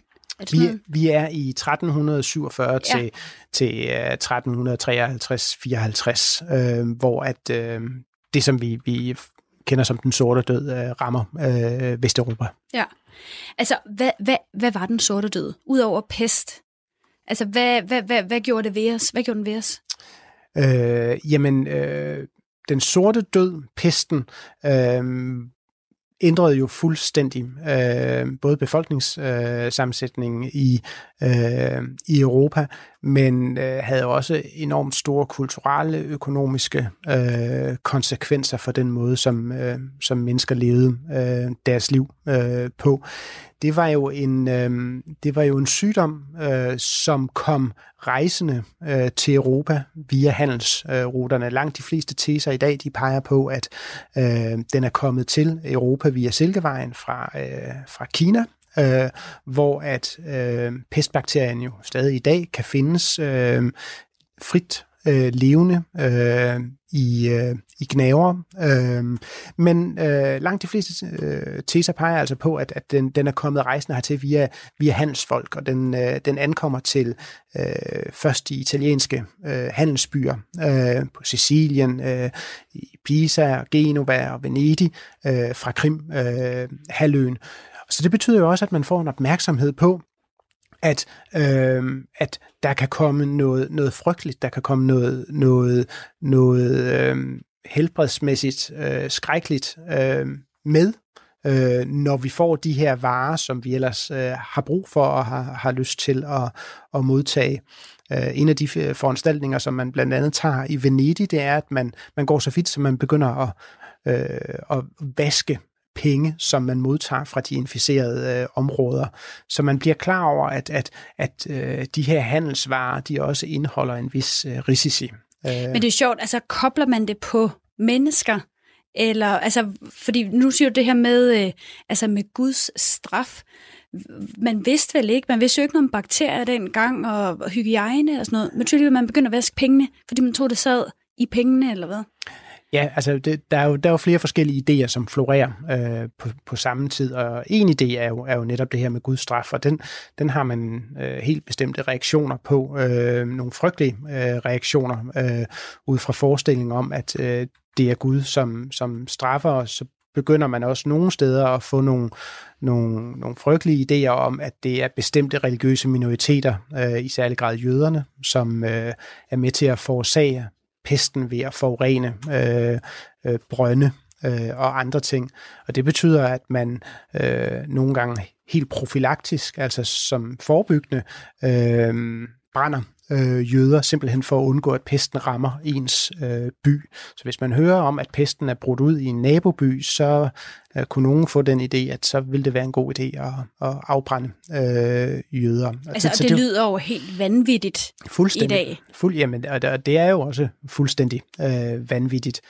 vi, vi er i 1347 Ja. til, til øh, 1353-54, øh, hvor at øh, det, som vi, vi kender som den sorte død, øh, rammer øh, Vesteuropa. Ja. Altså, hvad, hvad, hvad var den sorte død? Udover pest. Altså, hvad, hvad, hvad, hvad gjorde det ved os? Hvad gjorde den ved os? Øh, jamen, øh, den sorte død, pesten, øh, ændrede jo fuldstændig øh, både befolkningssammensætningen øh, i, øh, i Europa, men øh, havde også enormt store kulturelle, økonomiske øh, konsekvenser for den måde, som, øh, som mennesker levede øh, deres liv øh, på. Det var jo en, øh, det var jo en sygdom, øh, som kom rejsende øh, til Europa via handelsruterne. Øh, Langt de fleste teser i dag, de peger på, at øh, den er kommet til Europa via Silkevejen fra, øh, fra Kina, øh, hvor at øh, pestbakterien jo stadig i dag kan findes øh, frit øh, levende øh, i, øh, i gnaver. Øh, men øh, langt de fleste øh, teser peger altså på, at, at den, den er kommet rejsende hertil via, via handelsfolk, og den, øh, den ankommer til øh, først de italienske øh, handelsbyer øh, på Sicilien, øh, i Pisa, og Genova og Venedig øh, fra Krim øh, halvøen. Så det betyder jo også, at man får en opmærksomhed på, at, øh, at der kan komme noget, noget frygteligt, der kan komme noget, noget, noget øh, helbredsmæssigt øh, skrækkeligt øh, med, øh, når vi får de her varer, som vi ellers øh, har brug for og har, har lyst til at, at modtage. Øh, en af de øh, foranstaltninger, som man blandt andet tager i Venedig, det er, at man, man går så vidt, så man begynder at, øh, at vaske penge, som man modtager fra de inficerede øh, områder. Så man bliver klar over, at, at, at øh, de her handelsvarer, de også indeholder en vis øh, risici. Øh, Men det er sjovt, altså kobler man det på mennesker? Eller, altså, fordi nu siger du det her med, øh, altså med Guds straf. Man vidste vel ikke, man vidste jo ikke noget om bakterier dengang, og, og hygiejne og sådan noget. Men tydeligvis man begynder at vaske pengene, fordi man troede, det sad i pengene, eller hvad? Ja, altså det, der, er jo, der er jo flere forskellige idéer, som florerer øh, på, på samme tid, og en idé er jo, er jo netop det her med Guds straf, og den, den har man øh, helt bestemte reaktioner på, øh, nogle frygtelige øh, reaktioner øh, ud fra forestillingen om, at øh, det er Gud, som, som straffer os, så begynder man også nogle steder at få nogle, nogle, nogle frygtelige idéer om, at det er bestemte religiøse minoriteter, øh, i særlig grad jøderne, som øh, er med til at forårsage pesten ved at forurene øh, øh, brønde øh, og andre ting. Og det betyder, at man øh, nogle gange helt profilaktisk, altså som forebyggende, øh, brænder øh, jøder, simpelthen for at undgå, at pesten rammer ens øh, by. Så hvis man hører om, at pesten er brudt ud i en naboby, så øh, kunne nogen få den idé, at så ville det være en god idé at, at afbrænde øh, jøder. Altså, og det, det lyder jo helt vanvittigt fuldstændig, i dag. Fuld, jamen, og det- og det er jo også fuldstændig øh, vanvittigt.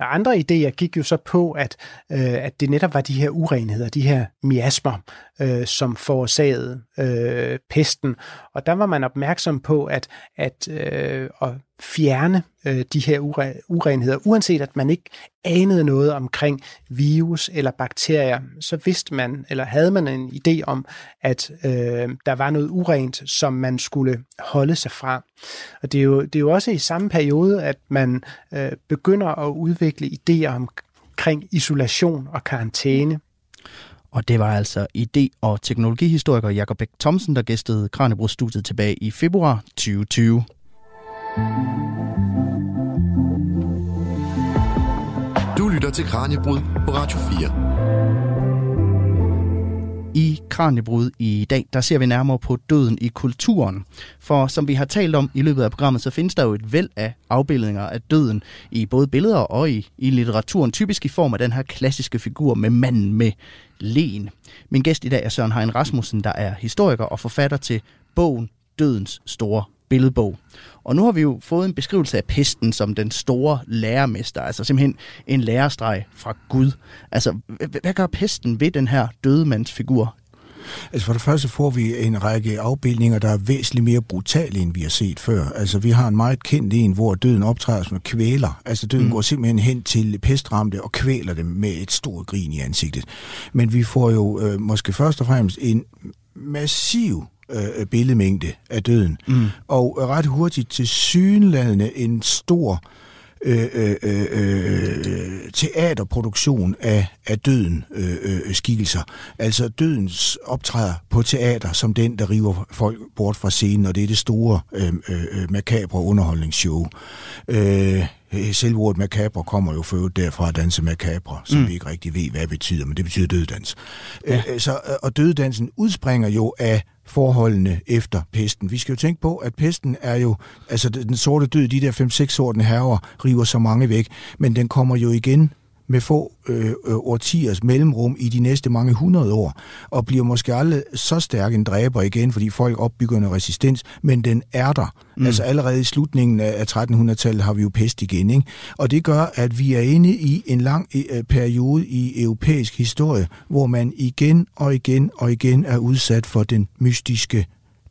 Og Andre idéer gik jo så på, at, øh, at det netop var de her urenheder, de her miasmer, øh, som forårsagede øh, pesten. Og der var man opmærksom på, at, at øh, at fjerne øh, de her ure, urenheder, uanset at man ikke anede noget omkring virus eller bakterier, så vidste man, eller havde man en idé om, at øh, der var noget urent, som man skulle holde sig fra. Og det er jo, det er jo også i samme periode, at man øh, begynder at udvikle idéer omkring isolation og karantæne. Og det var altså idé- og teknologihistoriker Jakob Bæk Thomsen, der gæstede Kranjebrugsstudiet tilbage i februar 2020. Du lytter til Kranjebrud på Radio 4. I Kranjebrud i dag, der ser vi nærmere på døden i kulturen. For som vi har talt om i løbet af programmet, så findes der jo et væld af afbildninger af døden i både billeder og i, i litteraturen, typisk i form af den her klassiske figur med manden med len. Min gæst i dag er Søren Hein Rasmussen, der er historiker og forfatter til bogen Dødens Store billedbog. Og nu har vi jo fået en beskrivelse af pesten som den store lærermester, altså simpelthen en lærerstreg fra Gud. Altså, hvad gør pesten ved den her dødemandsfigur? Altså for det første får vi en række afbildninger, der er væsentligt mere brutale, end vi har set før. Altså vi har en meget kendt en, hvor døden optræder som en kvæler. Altså døden mm. går simpelthen hen til pestramte og kvæler dem med et stort grin i ansigtet. Men vi får jo øh, måske først og fremmest en massiv øh, billedmængde af døden. Mm. Og ret hurtigt til synlædende en stor øh, øh, øh, øh, teaterproduktion af, af døden øh, øh, skikkelser. Altså dødens optræder på teater som den, der river folk bort fra scenen, og det er det store øh, øh, makabre underholdningsshow. Øh, Selve ordet macabre kommer jo for derfra at danse macabre, som mm. vi ikke rigtig ved, hvad det betyder, men det betyder døddans. Ja. Øh, så, og døddansen udspringer jo af forholdene efter pesten. Vi skal jo tænke på, at pesten er jo, altså den sorte død, de der 5-6 sorte herrer river så mange væk, men den kommer jo igen med få øh, øh, årtiers mellemrum i de næste mange hundrede år, og bliver måske aldrig så stærk en dræber igen, fordi folk opbygger en resistens, men den er der. Mm. Altså allerede i slutningen af 1300-tallet har vi jo pest igen, ikke? og det gør, at vi er inde i en lang øh, periode i europæisk historie, hvor man igen og igen og igen er udsat for den mystiske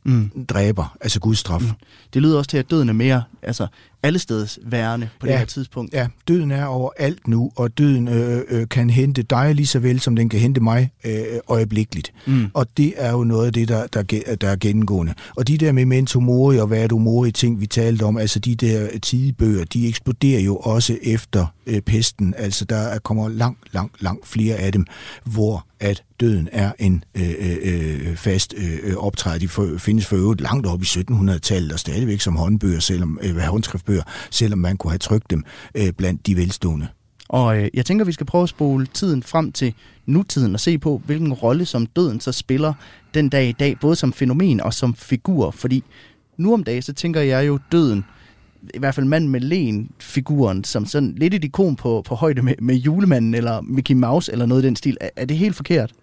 mm. dræber, altså Guds straf. Mm. Det lyder også til, at døden er mere altså, allesteds værende på ja, det her tidspunkt. Ja, døden er overalt nu, og døden øh, øh, kan hente dig lige så vel, som den kan hente mig øh, øjeblikkeligt. Mm. Og det er jo noget af det, der, der, der er gennemgående. Og de der memento mori og hvad er du mori ting, vi talte om, altså de der tidebøger, de eksploderer jo også efter øh, pesten. Altså der kommer langt, langt, langt flere af dem, hvor at døden er en øh, øh, øh fast øh, optræde. De for, findes for øvrigt langt op i 1700-tallet og stadigvæk som håndbøger, selvom øh, håndskriftbøger, selvom man kunne have trykt dem øh, blandt de velstående. Og øh, jeg tænker, vi skal prøve at spole tiden frem til nutiden og se på, hvilken rolle som døden så spiller den dag i dag, både som fænomen og som figur. Fordi nu om dagen, så tænker jeg jo døden, i hvert fald mand med len figuren som sådan lidt et ikon på, på højde med, med julemanden eller Mickey Mouse eller noget i den stil. Er, er det helt forkert?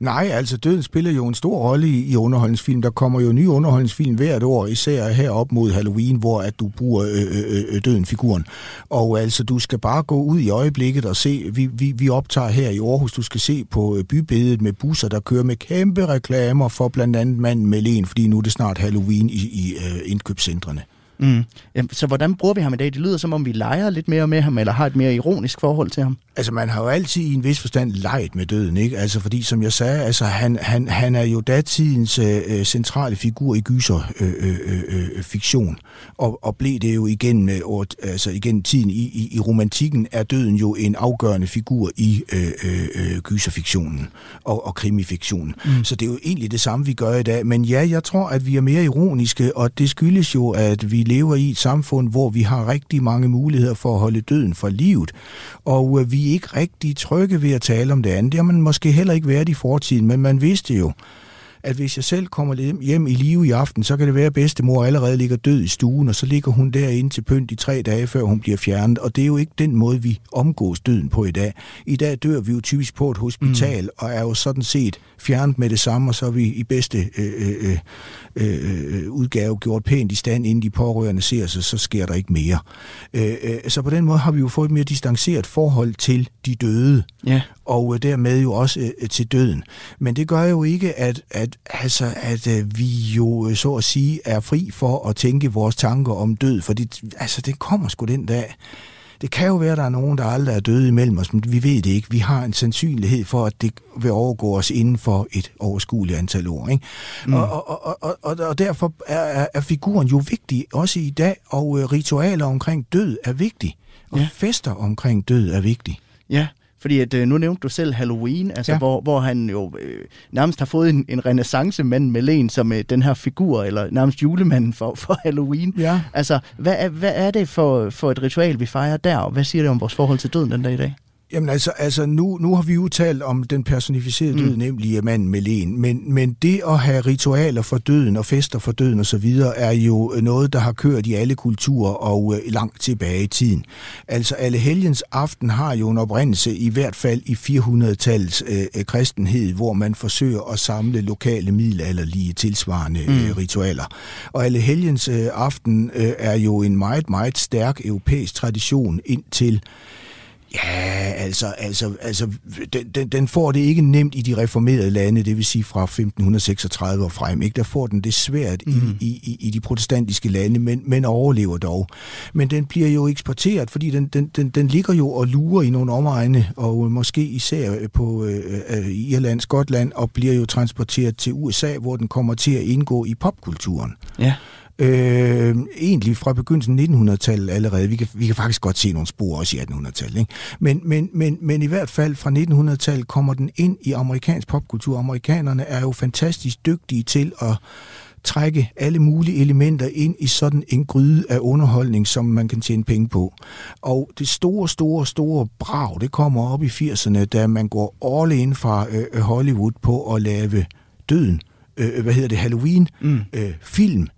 Nej, altså døden spiller jo en stor rolle i, i underholdningsfilm. Der kommer jo nye underholdningsfilm hvert år, især her op mod Halloween, hvor at du bruger øh øh, øh, øh, døden-figuren. Og altså, du skal bare gå ud i øjeblikket og se, vi, vi, vi optager her i Aarhus, du skal se på bybilledet bybedet med busser, der kører med kæmpe reklamer for blandt andet manden med len, fordi nu er det snart Halloween i, i øh, indkøbscentrene. Mm. Så hvordan bruger vi ham i dag? Det lyder som om, vi leger lidt mere med ham, eller har et mere ironisk forhold til ham. Altså, man har jo altid i en vis forstand leget med døden, ikke? Altså, fordi som jeg sagde, altså, han, han, han er jo datidens øh, øh centrale figur i gyser øh, øh, øh, øh, fiktion, og, og blev det jo igen, øh, altså, igen tiden i, i, i romantikken, er døden jo en afgørende figur i øh, øh, gyserfiktionen og, og krimifiktionen. Mm. Så det er jo egentlig det samme, vi gør i dag. Men ja, jeg tror, at vi er mere ironiske, og det skyldes jo, at vi lever i et samfund, hvor vi har rigtig mange muligheder for at holde døden for livet, og øh, vi er ikke rigtig trygge ved at tale om det andet. Det har man måske heller ikke været i fortiden, men man vidste jo, at hvis jeg selv kommer hjem i live i aften, så kan det være, at bedstemor allerede ligger død i stuen, og så ligger hun derinde til pynt i tre dage, før hun bliver fjernet. Og det er jo ikke den måde, vi omgås døden på i dag. I dag dør vi jo typisk på et hospital, mm. og er jo sådan set fjernet med det samme, og så er vi i bedste øh, øh, øh, øh, udgave gjort pænt i stand, inden de pårørende ser sig, så sker der ikke mere. Øh, øh, så på den måde har vi jo fået et mere distanceret forhold til de døde, ja. og øh, dermed jo også øh, til døden. Men det gør jo ikke, at, at, altså, at øh, vi jo øh, så at sige er fri for at tænke vores tanker om død, for det, altså, det kommer sgu den dag. Det kan jo være, at der er nogen, der aldrig er døde imellem os, men vi ved det ikke. Vi har en sandsynlighed for, at det vil overgå os inden for et overskueligt antal år. Ikke? Mm. Og, og, og, og, og, derfor er, er figuren jo vigtig, også i dag, og øh, ritualer omkring død er vigtige, og ja. fester omkring død er vigtige. Ja, fordi at, øh, nu nævnte du selv Halloween, altså, ja. hvor, hvor han jo øh, nærmest har fået en, en renaissance mand med len som øh, den her figur, eller nærmest julemanden for, for Halloween. Ja. Altså, hvad er, hvad er det for, for et ritual, vi fejrer der, og hvad siger det om vores forhold til døden den dag i dag? Jamen altså, altså nu, nu har vi jo talt om den personificerede død, mm. nemlig manden med len, men, men det at have ritualer for døden og fester for døden osv., er jo noget, der har kørt i alle kulturer og øh, langt tilbage i tiden. Altså alle helgens aften har jo en oprindelse i hvert fald i 400-tallets øh, øh, kristenhed, hvor man forsøger at samle lokale middelalderlige tilsvarende mm. øh, ritualer. Og alle helgens øh, aften øh, er jo en meget, meget stærk europæisk tradition indtil Ja, altså, altså, altså den, den, den får det ikke nemt i de reformerede lande, det vil sige fra 1536 og frem. Ikke? Der får den det svært mm. i, i, i de protestantiske lande, men, men overlever dog. Men den bliver jo eksporteret, fordi den, den, den, den ligger jo og lurer i nogle omegne, og måske især på øh, øh, Irland, Skotland, og bliver jo transporteret til USA, hvor den kommer til at indgå i popkulturen. Ja. Øh, egentlig fra begyndelsen af 1900-tallet allerede. Vi kan, vi kan faktisk godt se nogle spor også i 1800-tallet. Ikke? Men, men, men, men i hvert fald fra 1900-tallet kommer den ind i amerikansk popkultur. Amerikanerne er jo fantastisk dygtige til at trække alle mulige elementer ind i sådan en gryde af underholdning, som man kan tjene penge på. Og det store, store, store brag, det kommer op i 80'erne, da man går all in fra øh, Hollywood på at lave døden, øh, hvad hedder det, Halloween, mm. øh, film,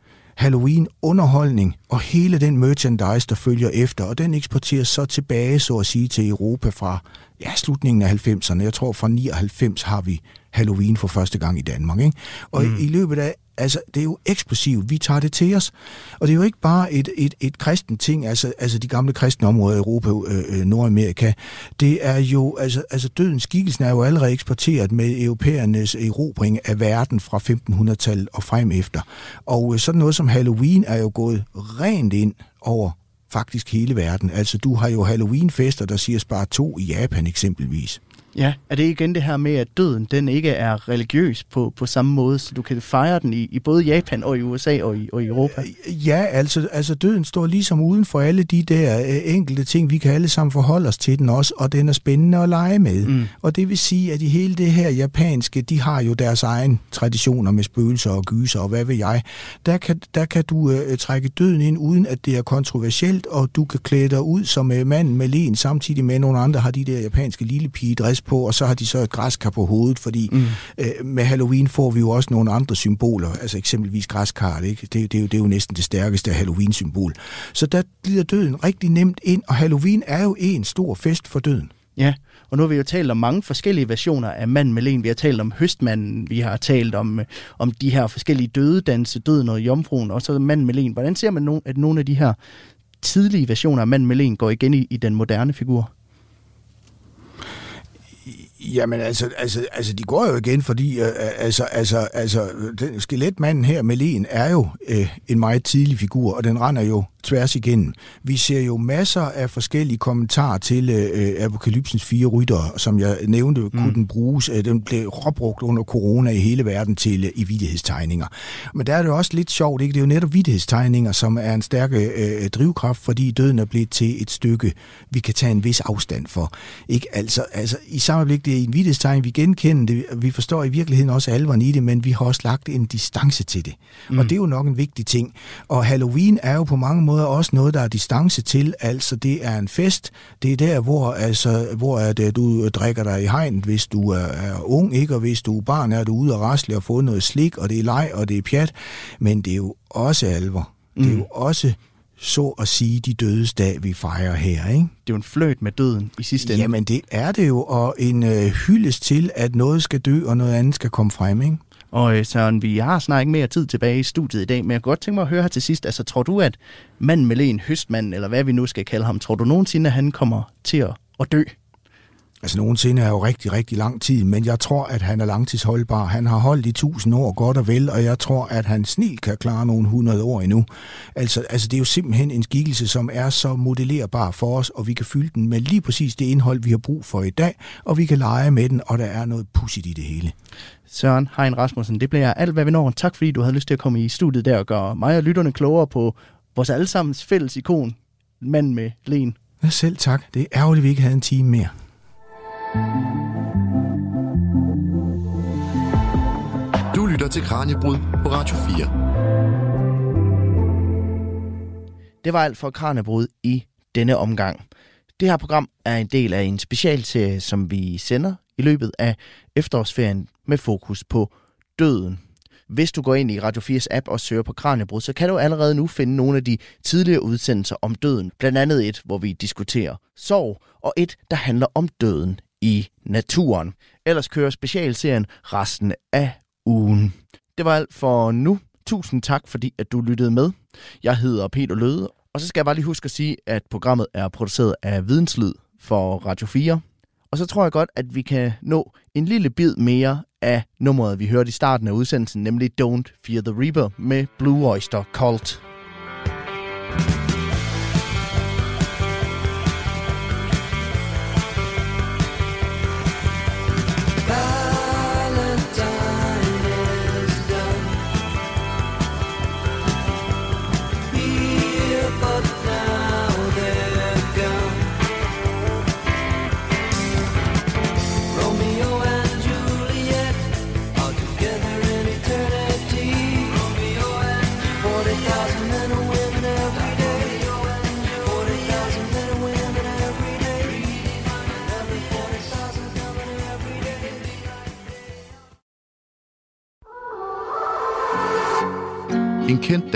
Halloween, underholdning og hele den merchandise, der følger efter. Og den eksporteres så tilbage, så at sige, til Europa fra ja, slutningen af 90'erne. Jeg tror, fra 99 har vi Halloween for første gang i Danmark. Ikke? Og mm. i løbet af Altså, det er jo eksplosivt. Vi tager det til os. Og det er jo ikke bare et, et, et kristent ting, altså, altså de gamle kristne områder i Europa, øh, øh, Nordamerika. Det er jo, altså, altså dødens skikkelsen er jo allerede eksporteret med europæernes erobring af verden fra 1500-tallet og frem efter. Og øh, sådan noget som Halloween er jo gået rent ind over faktisk hele verden. Altså, du har jo Halloween-fester, der siger bare to i Japan eksempelvis. Ja, er det igen det her med, at døden den ikke er religiøs på, på samme måde, så du kan fejre den i, i både Japan og i USA og i, og i Europa? Ja, altså, altså døden står ligesom uden for alle de der øh, enkelte ting, vi kan alle sammen forholde os til den også, og den er spændende at lege med. Mm. Og det vil sige, at i hele det her japanske, de har jo deres egen traditioner med spøgelser og gyser og hvad ved jeg. Der kan, der kan du øh, trække døden ind, uden at det er kontroversielt, og du kan klæde dig ud som øh, manden med len, samtidig med nogle andre har de der japanske lille pige på, og så har de så et græskar på hovedet, fordi mm. øh, med Halloween får vi jo også nogle andre symboler, altså eksempelvis græskar, ikke? Det, det, er jo, det er jo næsten det stærkeste Halloween-symbol. Så der glider døden rigtig nemt ind, og Halloween er jo en stor fest for døden. Ja, og nu har vi jo talt om mange forskellige versioner af mand med len. Vi har talt om høstmanden, vi har talt om, øh, om de her forskellige dødedanse, døden og jomfruen, og så mand med len. Hvordan ser man, at nogle af de her tidlige versioner af mand med len går igen i, i den moderne figur? Jamen altså, altså, altså, de går jo igen, fordi øh, øh, altså, altså, altså, den skeletmanden her, Melin, er jo øh, en meget tidlig figur, og den render jo tværs igennem. Vi ser jo masser af forskellige kommentarer til øh, Apokalypsens fire rytter, som jeg nævnte, mm. kunne den bruges. Øh, den blev råbrugt under corona i hele verden til øh, i vidtighedstegninger. Men der er det jo også lidt sjovt, ikke? Det er jo netop vidtighedstegninger, som er en stærk øh, drivkraft, fordi døden er blevet til et stykke, vi kan tage en vis afstand for. Ikke? Altså, altså, i samme blik, det er en vidtighedstegning, vi genkender det, vi forstår i virkeligheden også alvoren i det, men vi har også lagt en distance til det. Mm. Og det er jo nok en vigtig ting. Og Halloween er jo på mange måder måder også noget, der er distance til. Altså, det er en fest. Det er der, hvor, altså, hvor er det, du drikker dig i hegn, hvis du er, er ung, ikke? Og hvis du er barn, er du ude og rasle og få noget slik, og det er leg, og det er pjat. Men det er jo også alvor. Mm. Det er jo mm. også så at sige de dødes dag, vi fejrer her. Ikke? Det er jo en fløjt med døden i sidste ende. Jamen det er det jo, og en øh, hyldest til, at noget skal dø, og noget andet skal komme frem. Ikke? Og øh, Søren, vi har snart ikke mere tid tilbage i studiet i dag, men jeg kunne godt tænke mig at høre her til sidst. Altså, tror du, at manden med en høstmand, eller hvad vi nu skal kalde ham, tror du nogensinde, at han kommer til at, at dø? Altså nogensinde er jo rigtig, rigtig lang tid, men jeg tror, at han er langtidsholdbar. Han har holdt i tusind år godt og vel, og jeg tror, at han snil kan klare nogle hundrede år endnu. Altså, altså det er jo simpelthen en skikkelse, som er så modellerbar for os, og vi kan fylde den med lige præcis det indhold, vi har brug for i dag, og vi kan lege med den, og der er noget pudsigt i det hele. Søren Hein Rasmussen, det bliver alt, hvad vi når. Tak fordi du havde lyst til at komme i studiet der og gøre mig og lytterne klogere på vores allesammens fælles ikon, mand med len. Selv tak. Det er ærgerligt, at vi ikke havde en time mere. Du lytter til Kranjebrud på Radio 4. Det var alt for Kranjebrud i denne omgang. Det her program er en del af en specialserie, som vi sender i løbet af efterårsferien med fokus på døden. Hvis du går ind i Radio 4's app og søger på Kranjebrud, så kan du allerede nu finde nogle af de tidligere udsendelser om døden. Blandt andet et, hvor vi diskuterer sorg, og et, der handler om døden i naturen. Ellers kører specialserien resten af ugen. Det var alt for nu. Tusind tak, fordi at du lyttede med. Jeg hedder Peter Løde, og så skal jeg bare lige huske at sige, at programmet er produceret af Videnslyd for Radio 4. Og så tror jeg godt, at vi kan nå en lille bid mere af nummeret, vi hørte i starten af udsendelsen, nemlig Don't Fear the Reaper med Blue Oyster Cult.